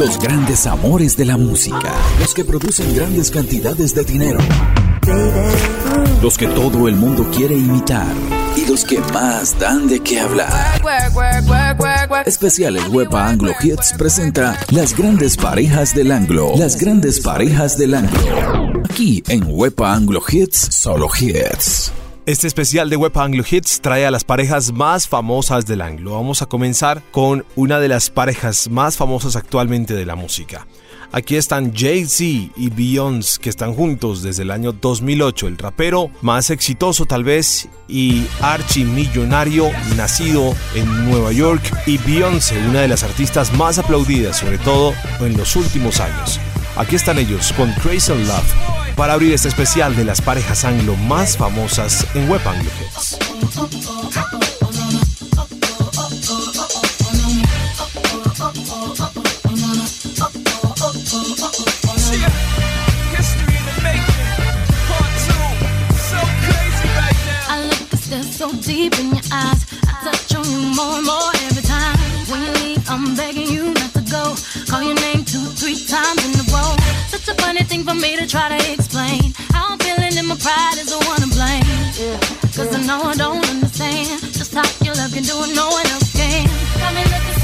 Los grandes amores de la música. Los que producen grandes cantidades de dinero. Los que todo el mundo quiere imitar. Y los que más dan de qué hablar. Especiales Wepa Anglo Hits presenta Las grandes parejas del Anglo. Las grandes parejas del Anglo. Aquí en Wepa Anglo Hits, solo hits. Este especial de Web Anglo Hits trae a las parejas más famosas del anglo. Vamos a comenzar con una de las parejas más famosas actualmente de la música. Aquí están Jay-Z y Beyoncé, que están juntos desde el año 2008, el rapero más exitoso tal vez y archimillonario nacido en Nueva York, y Beyoncé, una de las artistas más aplaudidas, sobre todo en los últimos años. Aquí están ellos con Crazy Love para abrir este especial de las parejas anglo más famosas en Web Anglo Hits. so deep in your eyes. I touch on you more and more every time. When you leave, I'm begging Call your name two, three times in a row. Such a funny thing for me to try to explain. How I'm feeling and my pride is the one to blame. Cause I know I don't understand just how your love can do it, no one else can. Got me looking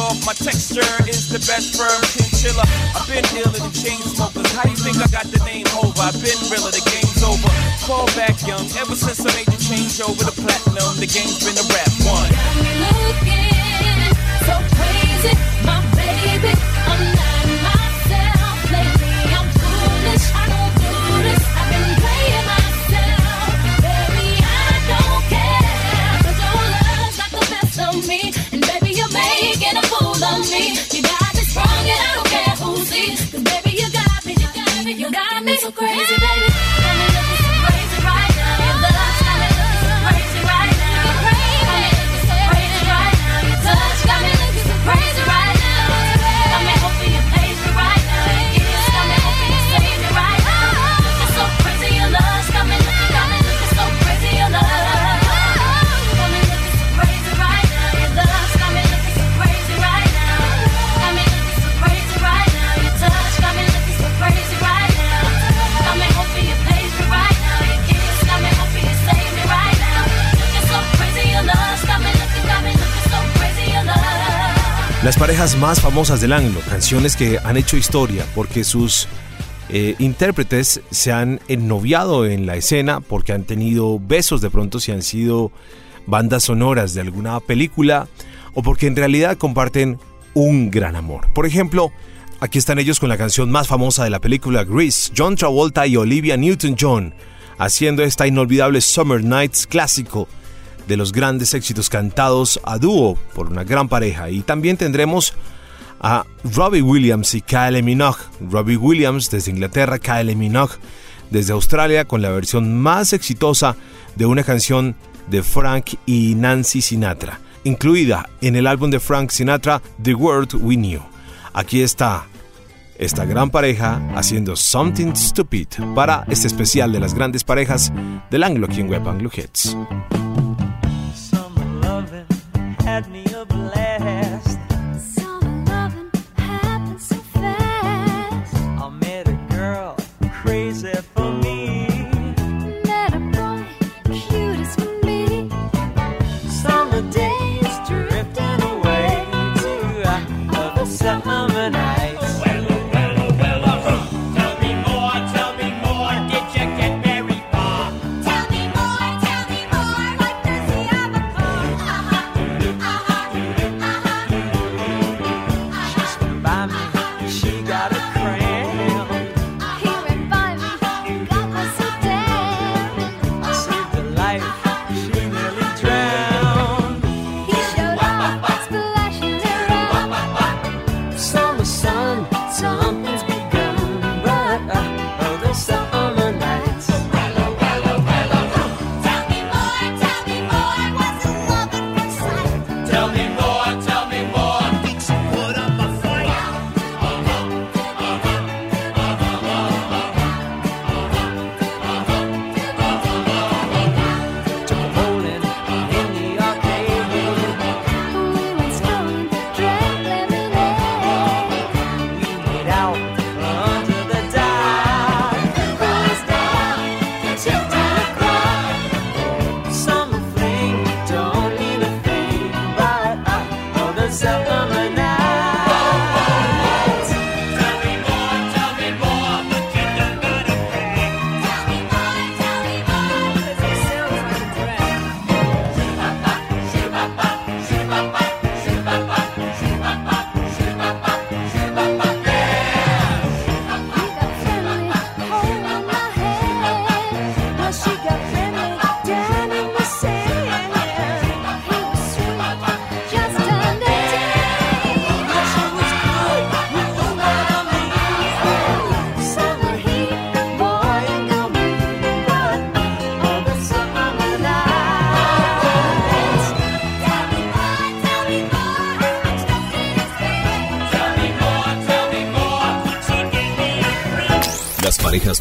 cloth. My texture is the best firm chinchilla. I've been dealing the chain smokers. How do you think I got the name over? I've been realer, the game's over. Fall back young, ever since I made the change over to platinum, the game's been a rap one. Got me looking so crazy, my baby. You got me sprung, and I don't care who sees. 'Cause baby you got me, you got me, you got me so crazy, Las parejas más famosas del anglo, canciones que han hecho historia porque sus eh, intérpretes se han ennoviado en la escena, porque han tenido besos de pronto si han sido bandas sonoras de alguna película o porque en realidad comparten un gran amor. Por ejemplo, aquí están ellos con la canción más famosa de la película Grease, John Travolta y Olivia Newton-John, haciendo esta inolvidable Summer Nights clásico de los grandes éxitos cantados a dúo por una gran pareja. Y también tendremos a Robbie Williams y Kylie Minogue. Robbie Williams desde Inglaterra, Kylie Minogue desde Australia con la versión más exitosa de una canción de Frank y Nancy Sinatra, incluida en el álbum de Frank Sinatra The World We Knew. Aquí está esta gran pareja haciendo Something Stupid para este especial de las grandes parejas del Anglo en Web Anglo. Had me a blast.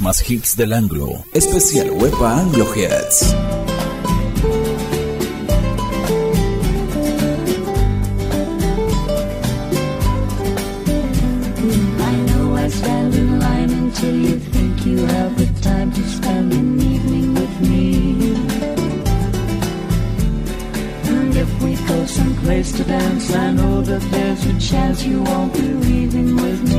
Más hits del anglo. Especial Wepa Anglo Hits. I know I stand in line until you think you have the time to spend an evening with me. And if we go someplace to dance, I know that there's a chance you won't be leaving with me.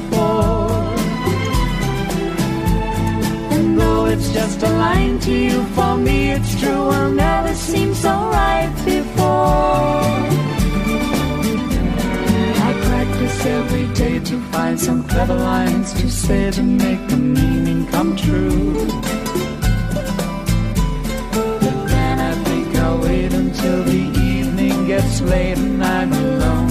It's just a line to you, for me it's true, I'll never seem so right before. I practice every day to find some clever lines to say to make the meaning come true. But then I think I'll wait until the evening gets late and I'm alone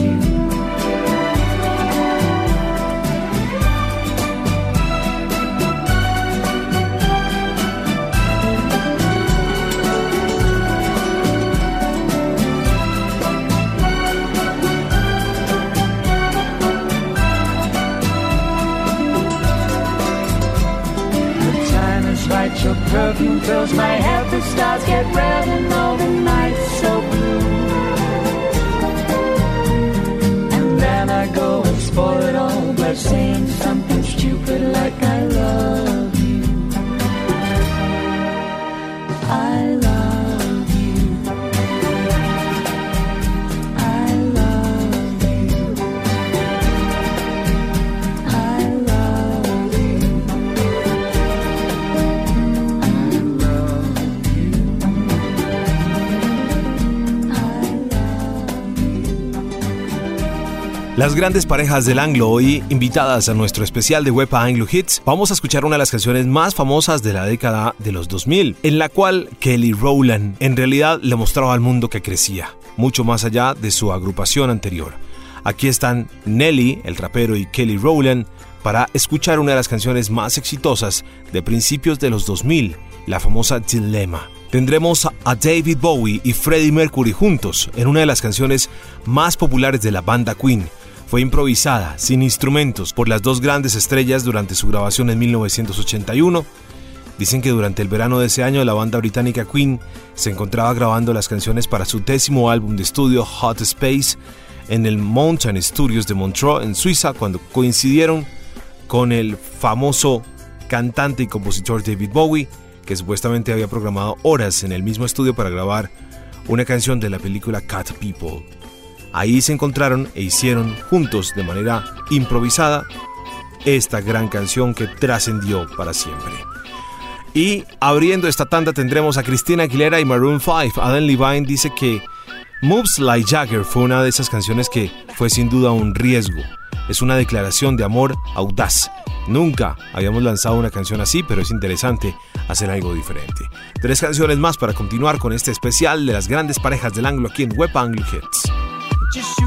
Las grandes parejas del anglo hoy invitadas a nuestro especial de Wepa Anglo Hits, vamos a escuchar una de las canciones más famosas de la década de los 2000, en la cual Kelly Rowland en realidad le mostraba al mundo que crecía, mucho más allá de su agrupación anterior. Aquí están Nelly, el rapero, y Kelly Rowland para escuchar una de las canciones más exitosas de principios de los 2000, la famosa Dilemma. Tendremos a David Bowie y Freddie Mercury juntos en una de las canciones más populares de la banda Queen, fue improvisada, sin instrumentos, por las dos grandes estrellas durante su grabación en 1981. Dicen que durante el verano de ese año la banda británica Queen se encontraba grabando las canciones para su décimo álbum de estudio Hot Space en el Mountain Studios de Montreux, en Suiza, cuando coincidieron con el famoso cantante y compositor David Bowie, que supuestamente había programado horas en el mismo estudio para grabar una canción de la película Cat People. Ahí se encontraron e hicieron juntos de manera improvisada esta gran canción que trascendió para siempre. Y abriendo esta tanda tendremos a Cristina Aguilera y Maroon 5. Adam Levine dice que Moves Like Jagger fue una de esas canciones que fue sin duda un riesgo. Es una declaración de amor audaz. Nunca habíamos lanzado una canción así, pero es interesante hacer algo diferente. Tres canciones más para continuar con este especial de las grandes parejas del anglo aquí en Web Anglo Hits. Just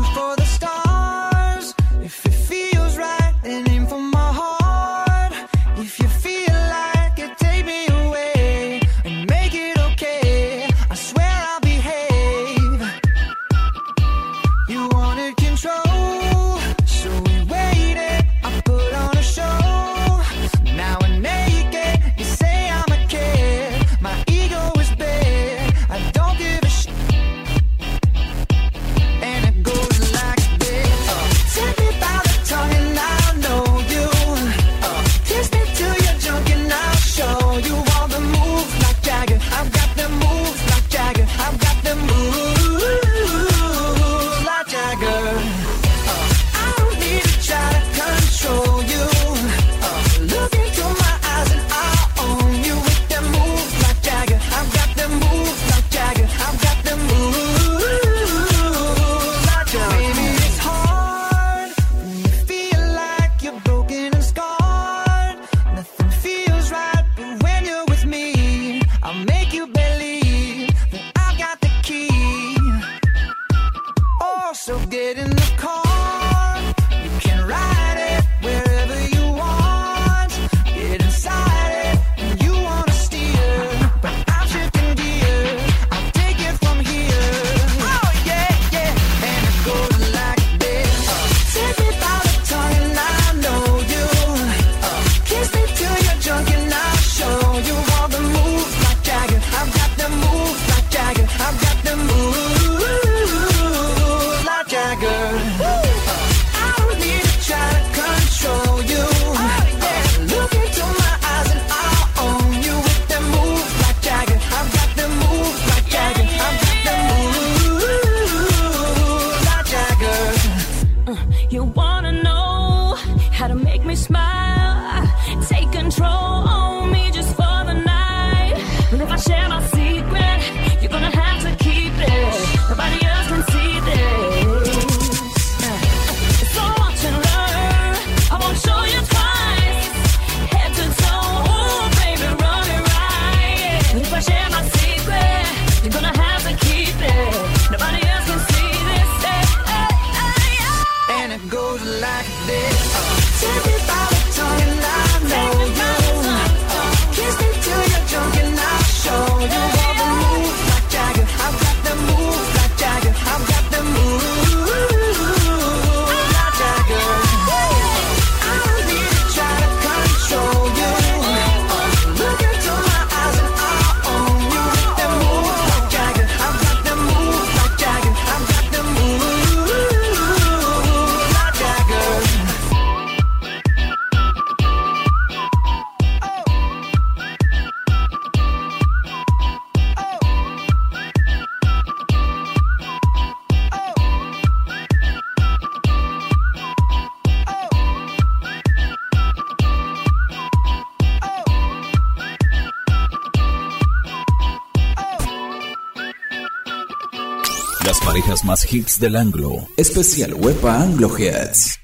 hits del anglo, especial Wepa Anglo Heads.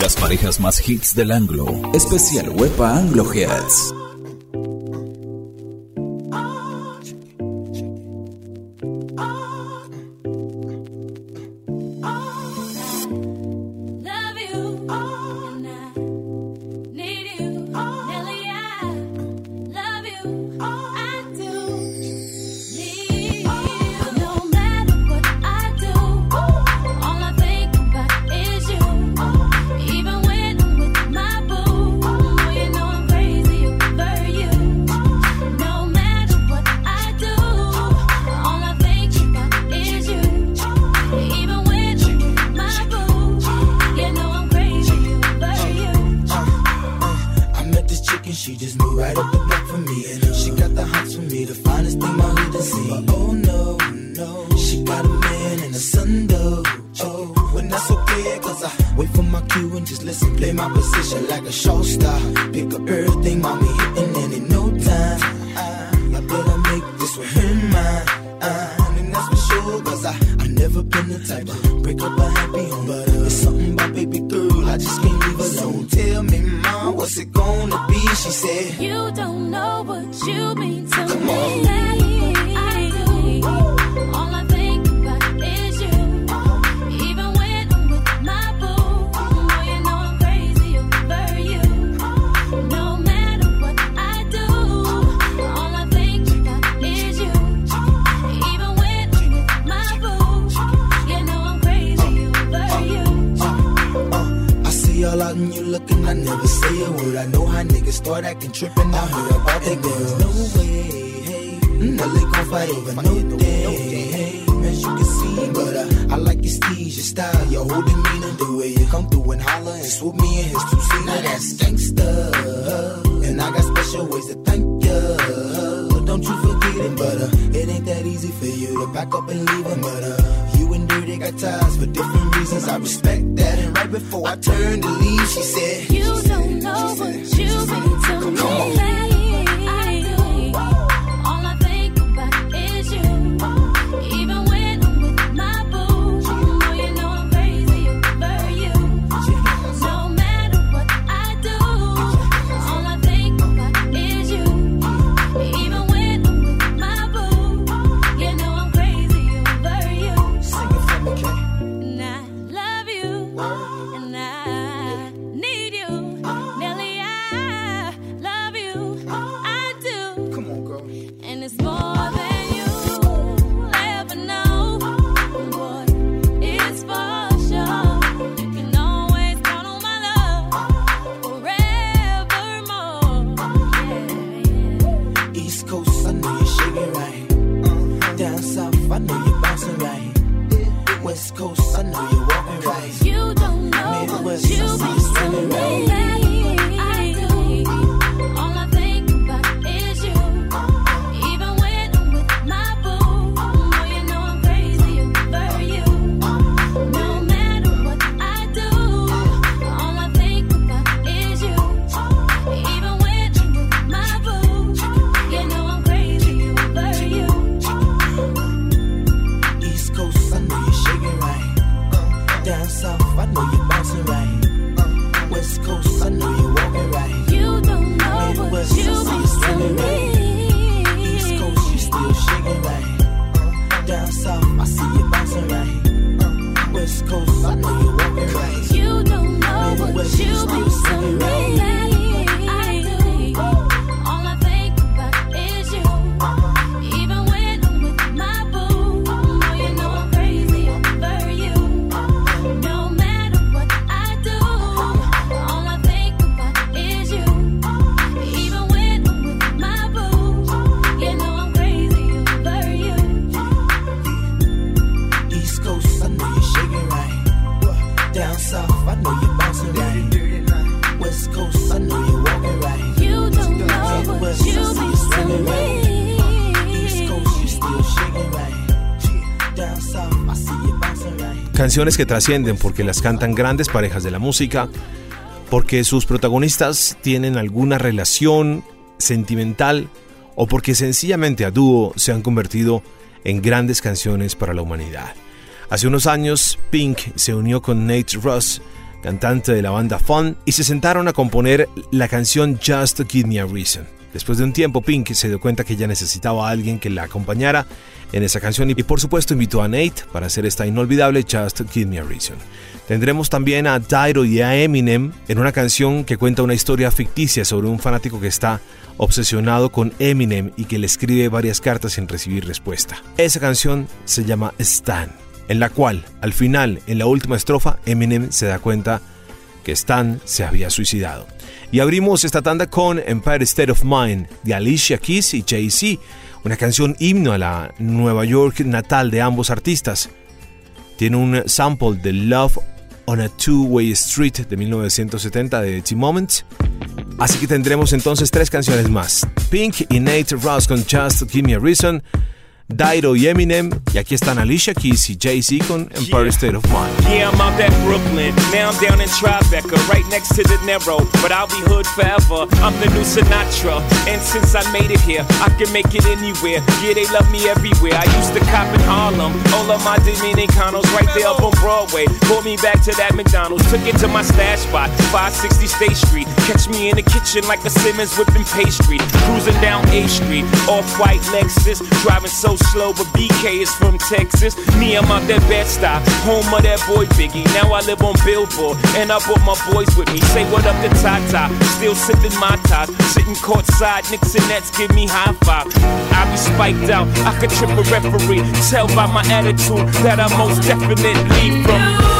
Las parejas más hits del anglo. Especial Wepa Anglo Heads. Start acting tripping out here about their girls. No way, hey. No, they gon' fight over no day, hey. As you can see, but uh, I like your steez, your style, your whole demeanor, the way you come through and holler and swoop me in his two seat. Now that's Canciones que trascienden porque las cantan grandes parejas de la música, porque sus protagonistas tienen alguna relación sentimental o porque sencillamente a dúo se han convertido en grandes canciones para la humanidad. Hace unos años, Pink se unió con Nate Russ, cantante de la banda Fun, y se sentaron a componer la canción Just Give Me a Reason. Después de un tiempo, Pink se dio cuenta que ella necesitaba a alguien que la acompañara en esa canción y por supuesto invitó a Nate para hacer esta inolvidable Just Give Me a Reason. Tendremos también a Tyro y a Eminem en una canción que cuenta una historia ficticia sobre un fanático que está obsesionado con Eminem y que le escribe varias cartas sin recibir respuesta. Esa canción se llama Stan, en la cual, al final, en la última estrofa, Eminem se da cuenta que Stan se había suicidado. Y abrimos esta tanda con Empire State of Mind de Alicia Keys y Jay-Z, una canción himno a la Nueva York natal de ambos artistas. Tiene un sample de Love on a Two-Way Street de 1970 de The Moments. Así que tendremos entonces tres canciones más. Pink y Nate Ross con Just Give Me a Reason, Dido y Eminem, y aquí están Alicia Keys y Jay-Z con Empire State of Mind. Yeah, I'm out at Brooklyn. Now I'm down in Tribeca, right next to the Narrow. But I'll be hood forever. I'm the new Sinatra. And since I made it here, I can make it anywhere. Yeah, they love me everywhere. I used to cop in Harlem. All of my Dominicanos right there up on Broadway. Pulled me back to that McDonald's, took it to my stash spot, 560 State Street. Catch me in the kitchen like a Simmons whipping pastry. Cruising down A Street, off white Lexus. Driving so slow, but BK is from Texas. Me, I'm out that Bed-Stuy, home of that boy Biggie. Now I live on Billboard, and I brought my boys with me. Say what up to Tata, still sipping my top. Sitting courtside, Knicks and Nets give me high five. I be spiked out, I could trip a referee. Tell by my attitude that I most definitely from.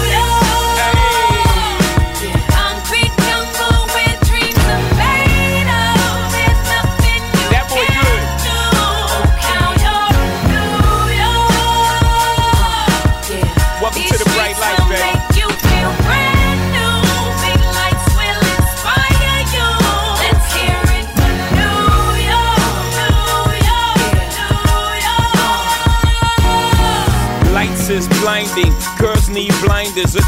need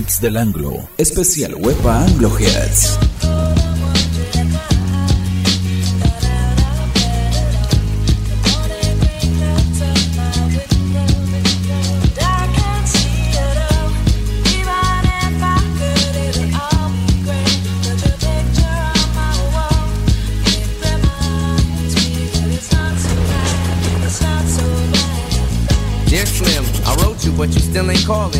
Hits del anglo. Especial Wepa Anglo Hits. Dear Slim, I wrote you, but you still ain't calling.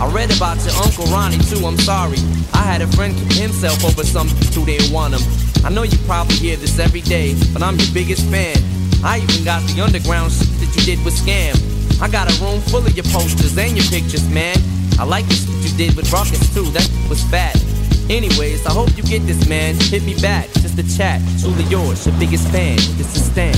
I read about your Uncle Ronnie too, I'm sorry. I had a friend himself over some who didn't want him. I know you probably hear this every day, but I'm your biggest fan. I even got the underground shit that you did with Skam. I got a room full of your posters and your pictures, man. I like the shit you did with Rawkus too, that was fat. Anyways, I hope you get this, man. Hit me back, just a chat. Truly yours, your biggest fan. This is Stan.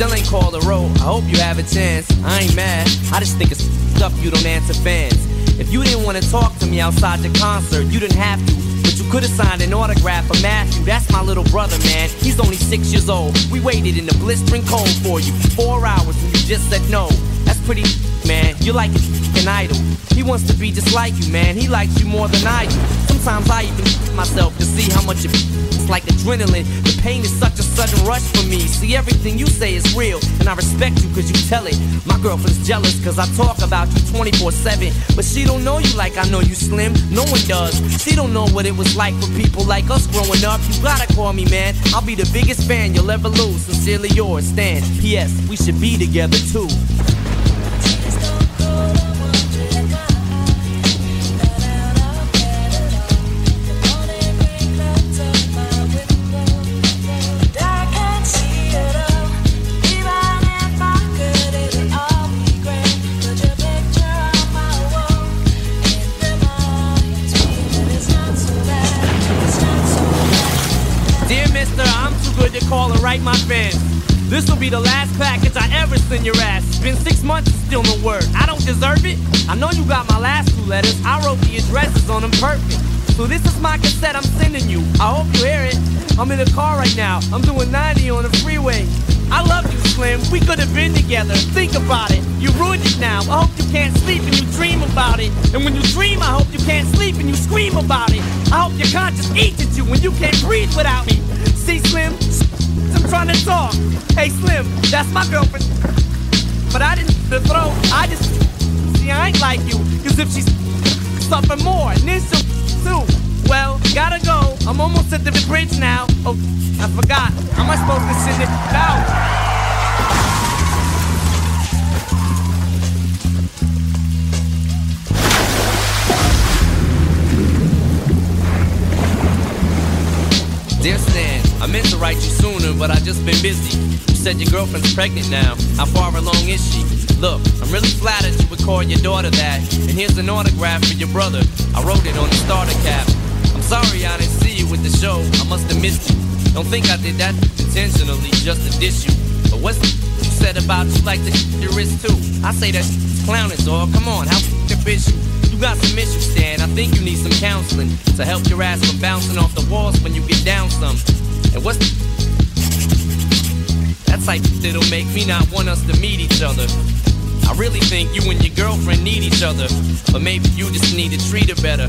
Still ain't called a roll. I hope you have a chance. I ain't mad. I just think it's up you don't answer fans. If you didn't want to talk to me outside the concert, you didn't have to. But you could have signed an autograph for Matthew. That's my little brother, man. He's only six years old. We waited in the blistering cold for you for four hours and you just said no. That's pretty, man. You're like an idol. He wants to be just like you, man. He likes you more than I do. Sometimes I even myself to see how much it it's like adrenaline. The pain is such a sudden rush for me. See, everything you say is real, and I respect you cause you tell it. My girlfriend's jealous cause I talk about you 24 7. But she don't know you like I know you, Slim. No one does. She don't know what it was like for people like us growing up. You gotta call me, man. I'll be the biggest fan you'll ever lose. Sincerely yours, Stan. P.S. We should be together too. Write my fans. This will be the last package I ever send your ass. Been six months and still no word. I don't deserve it. I know you got my last two letters. I wrote the addresses on them perfect. So this is my cassette I'm sending you. I hope you hear it. I'm in the car right now. I'm doing 90 on the freeway. I love you, Slim. We could have been together. Think about it. You ruined it now. I hope you can't sleep and you dream about it. And when you dream, I hope you can't sleep and you scream about it. I hope your conscience eats at you when you can't breathe without me. See, Slim? Trying to talk. Hey, Slim, that's my girlfriend. But I didn't the throw. I just see I ain't like you. Cause if she's suffer more, and then she'll too. Well, gotta go. I'm almost at the bridge now. Oh, I forgot. How am I supposed to send it out? Stan, I meant to write you sooner, but I just been busy. You said your girlfriend's pregnant now. How far along is she? Look, I'm really flattered you would call your daughter that. And here's an autograph for your brother. I wrote it on the starter cap. I'm sorry I didn't see you with the show. I must have missed you. Don't think I did that intentionally just to diss you. But what's the you said about you like the your wrist too? I say that clowning, dog. Come on, how f***ing bitch you? You got some issues, Stan. I think you need some counseling to help your ass from bouncing off the walls when you get down some. And what's the that type that'll make me not want us to meet each other. I really think you and your girlfriend need each other, but maybe you just need to treat her better.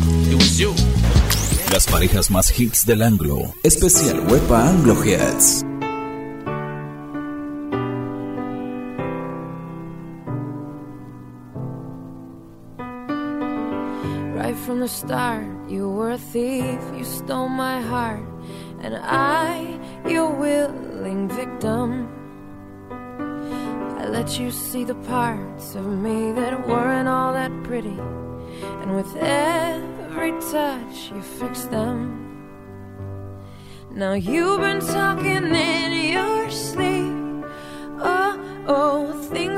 it was you. Las parejas más hits del anglo. Especial Wepa Anglo Hits. Right from the start, you were a thief, you stole my heart, and I, your willing victim. I let you see the parts of me that weren't all that pretty. And with every touch, you fix them. Now you've been talking in your sleep. Oh, oh, things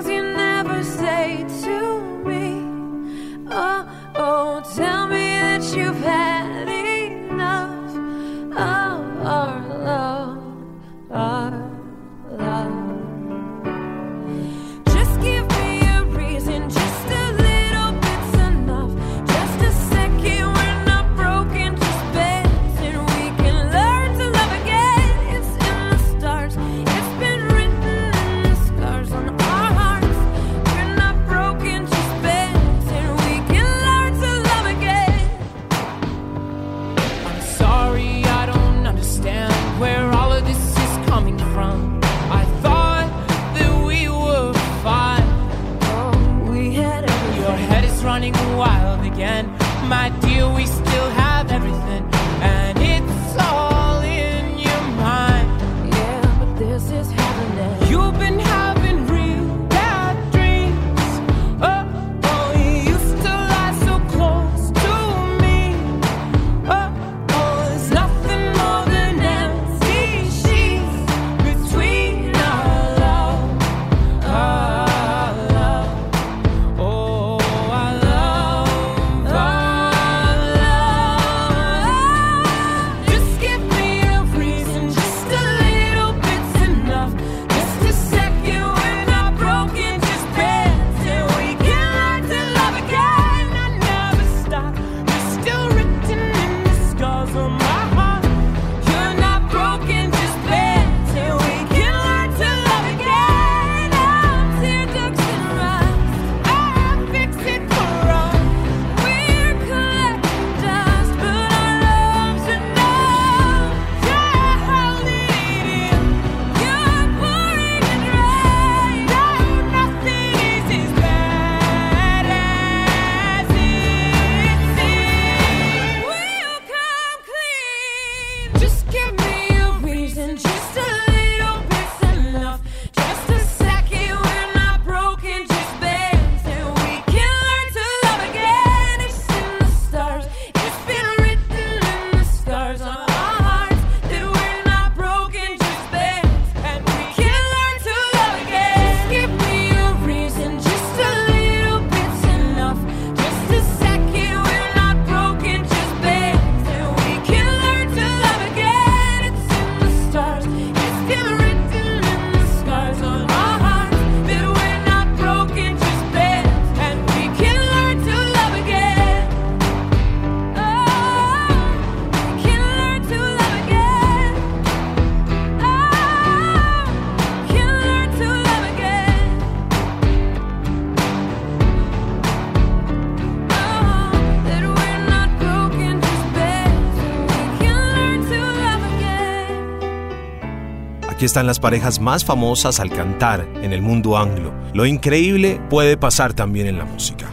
Están las parejas más famosas al cantar en el mundo anglo. Lo increíble puede pasar también en la música.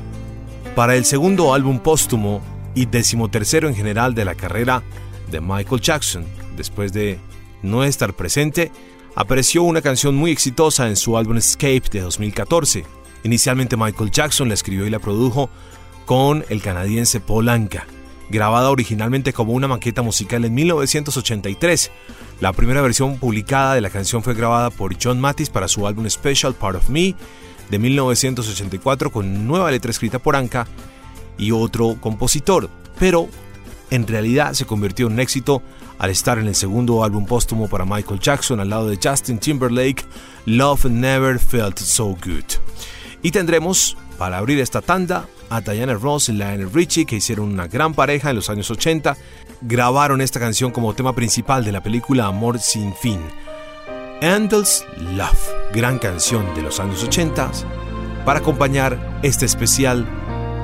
Para el segundo álbum póstumo y decimotercero en general de la carrera de Michael Jackson, después de no estar presente, apareció una canción muy exitosa en su álbum Escape de 2014. Inicialmente Michael Jackson la escribió y la produjo con el canadiense Paul Anka, grabada originalmente como una maqueta musical en 1983. La primera versión publicada de la canción fue grabada por John Mathis para su álbum Special Part of Me de 1984 con nueva letra escrita por Anka y otro compositor, pero en realidad se convirtió en un éxito al estar en el segundo álbum póstumo para Michael Jackson al lado de Justin Timberlake, Love Never Felt So Good. Y tendremos, para abrir esta tanda, a Diana Ross y Lionel Richie, que hicieron una gran pareja en los años 80, grabaron esta canción como tema principal de la película Amor sin fin. Andel's Love, gran canción de los años 80, para acompañar este especial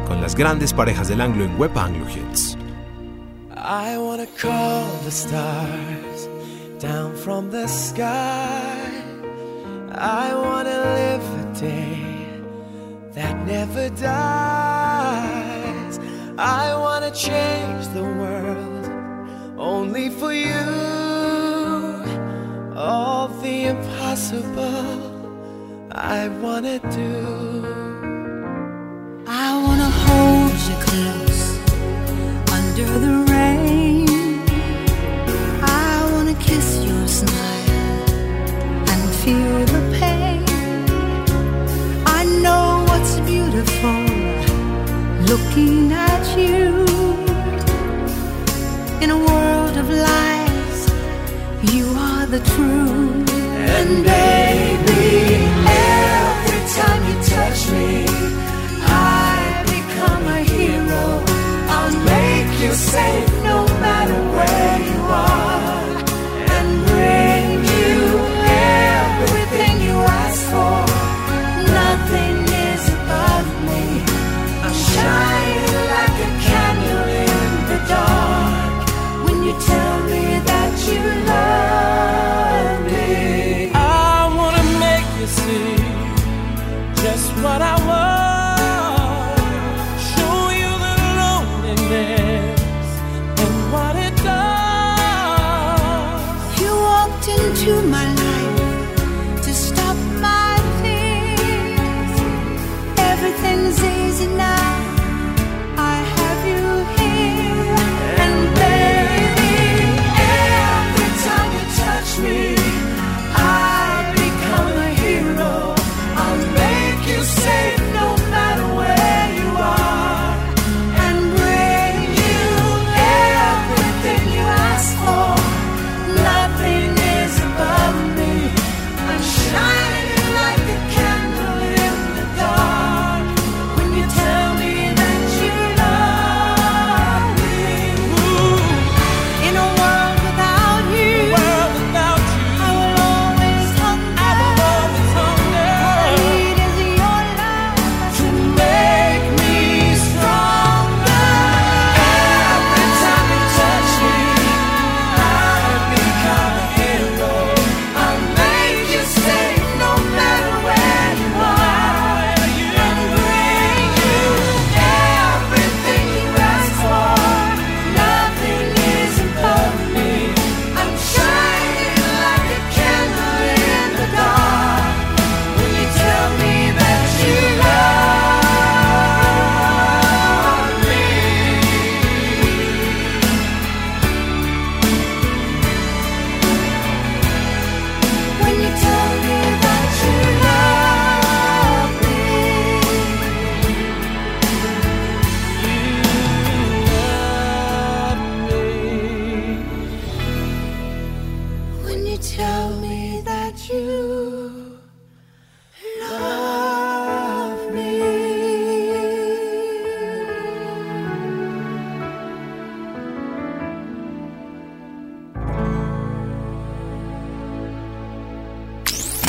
con las grandes parejas del anglo en Web Anglo Hits. I wanna call the stars down from the sky. I wanna live a day that never dies. I want to change the world only for you. All the impossible I want to do. I want to hold you close under the rain. I want to kiss your smile and feel the pain. looking at you in a world of lies. You are the truth, and baby, every time you touch me, I become a hero. I'll make you say.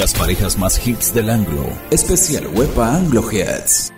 las parejas más hits del anglo. Especial Wepa Anglo Heads.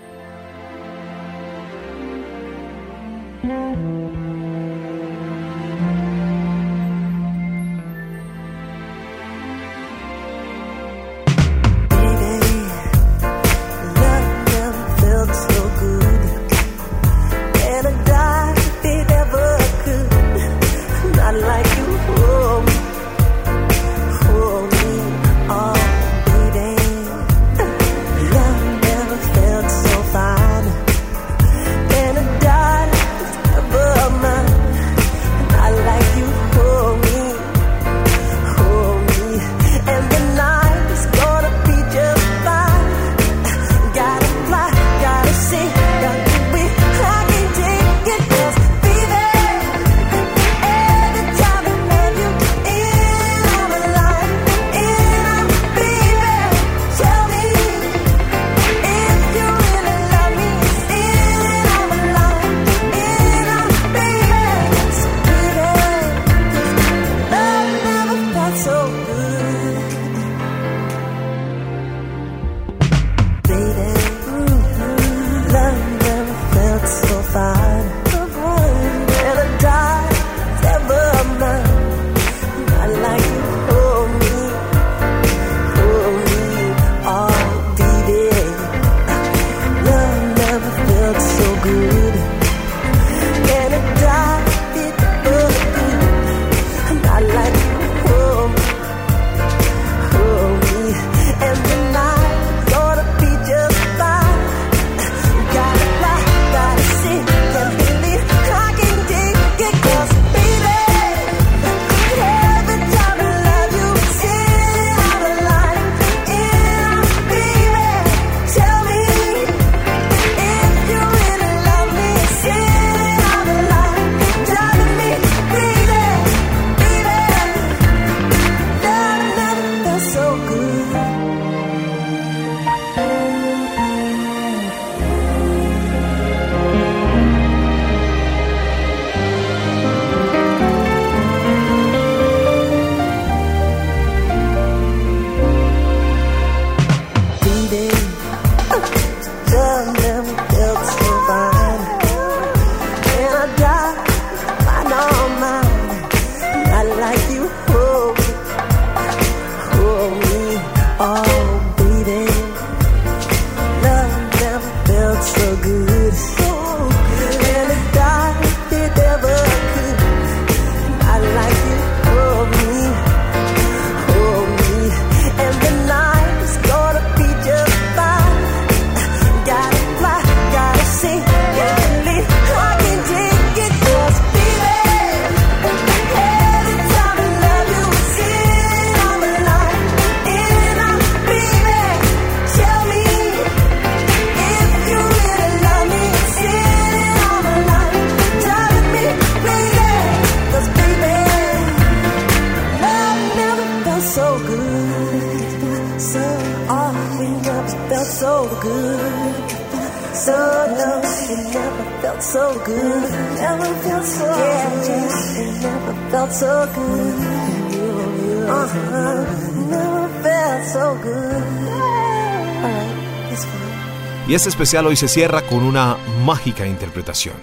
Y este especial hoy se cierra con una mágica interpretación.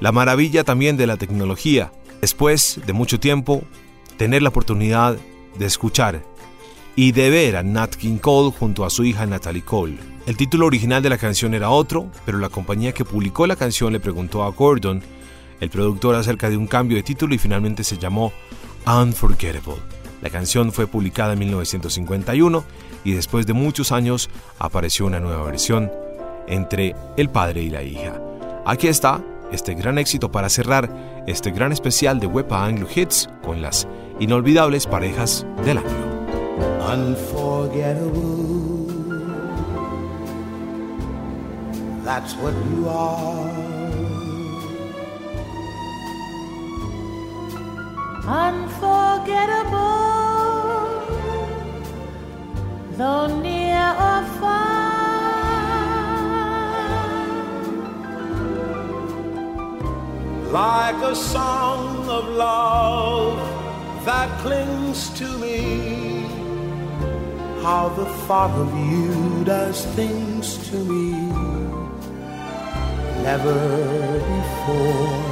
La maravilla también de la tecnología. Después de mucho tiempo, tener la oportunidad de escuchar y de ver a Nat King Cole junto a su hija Natalie Cole. El título original de la canción era otro, pero la compañía que publicó la canción le preguntó a Gordon, el productor, acerca de un cambio de título y finalmente se llamó Unforgettable. La canción fue publicada en 1951 y después de muchos años apareció una nueva versión entre el padre y la hija. Aquí está este gran éxito para cerrar este gran especial de Wepa Anglo Hits con las inolvidables parejas del año. Unforgettable. That's what you are. Unforgettable, though near or far. like a song of love that clings to me. How the thought of you does things to me. Never before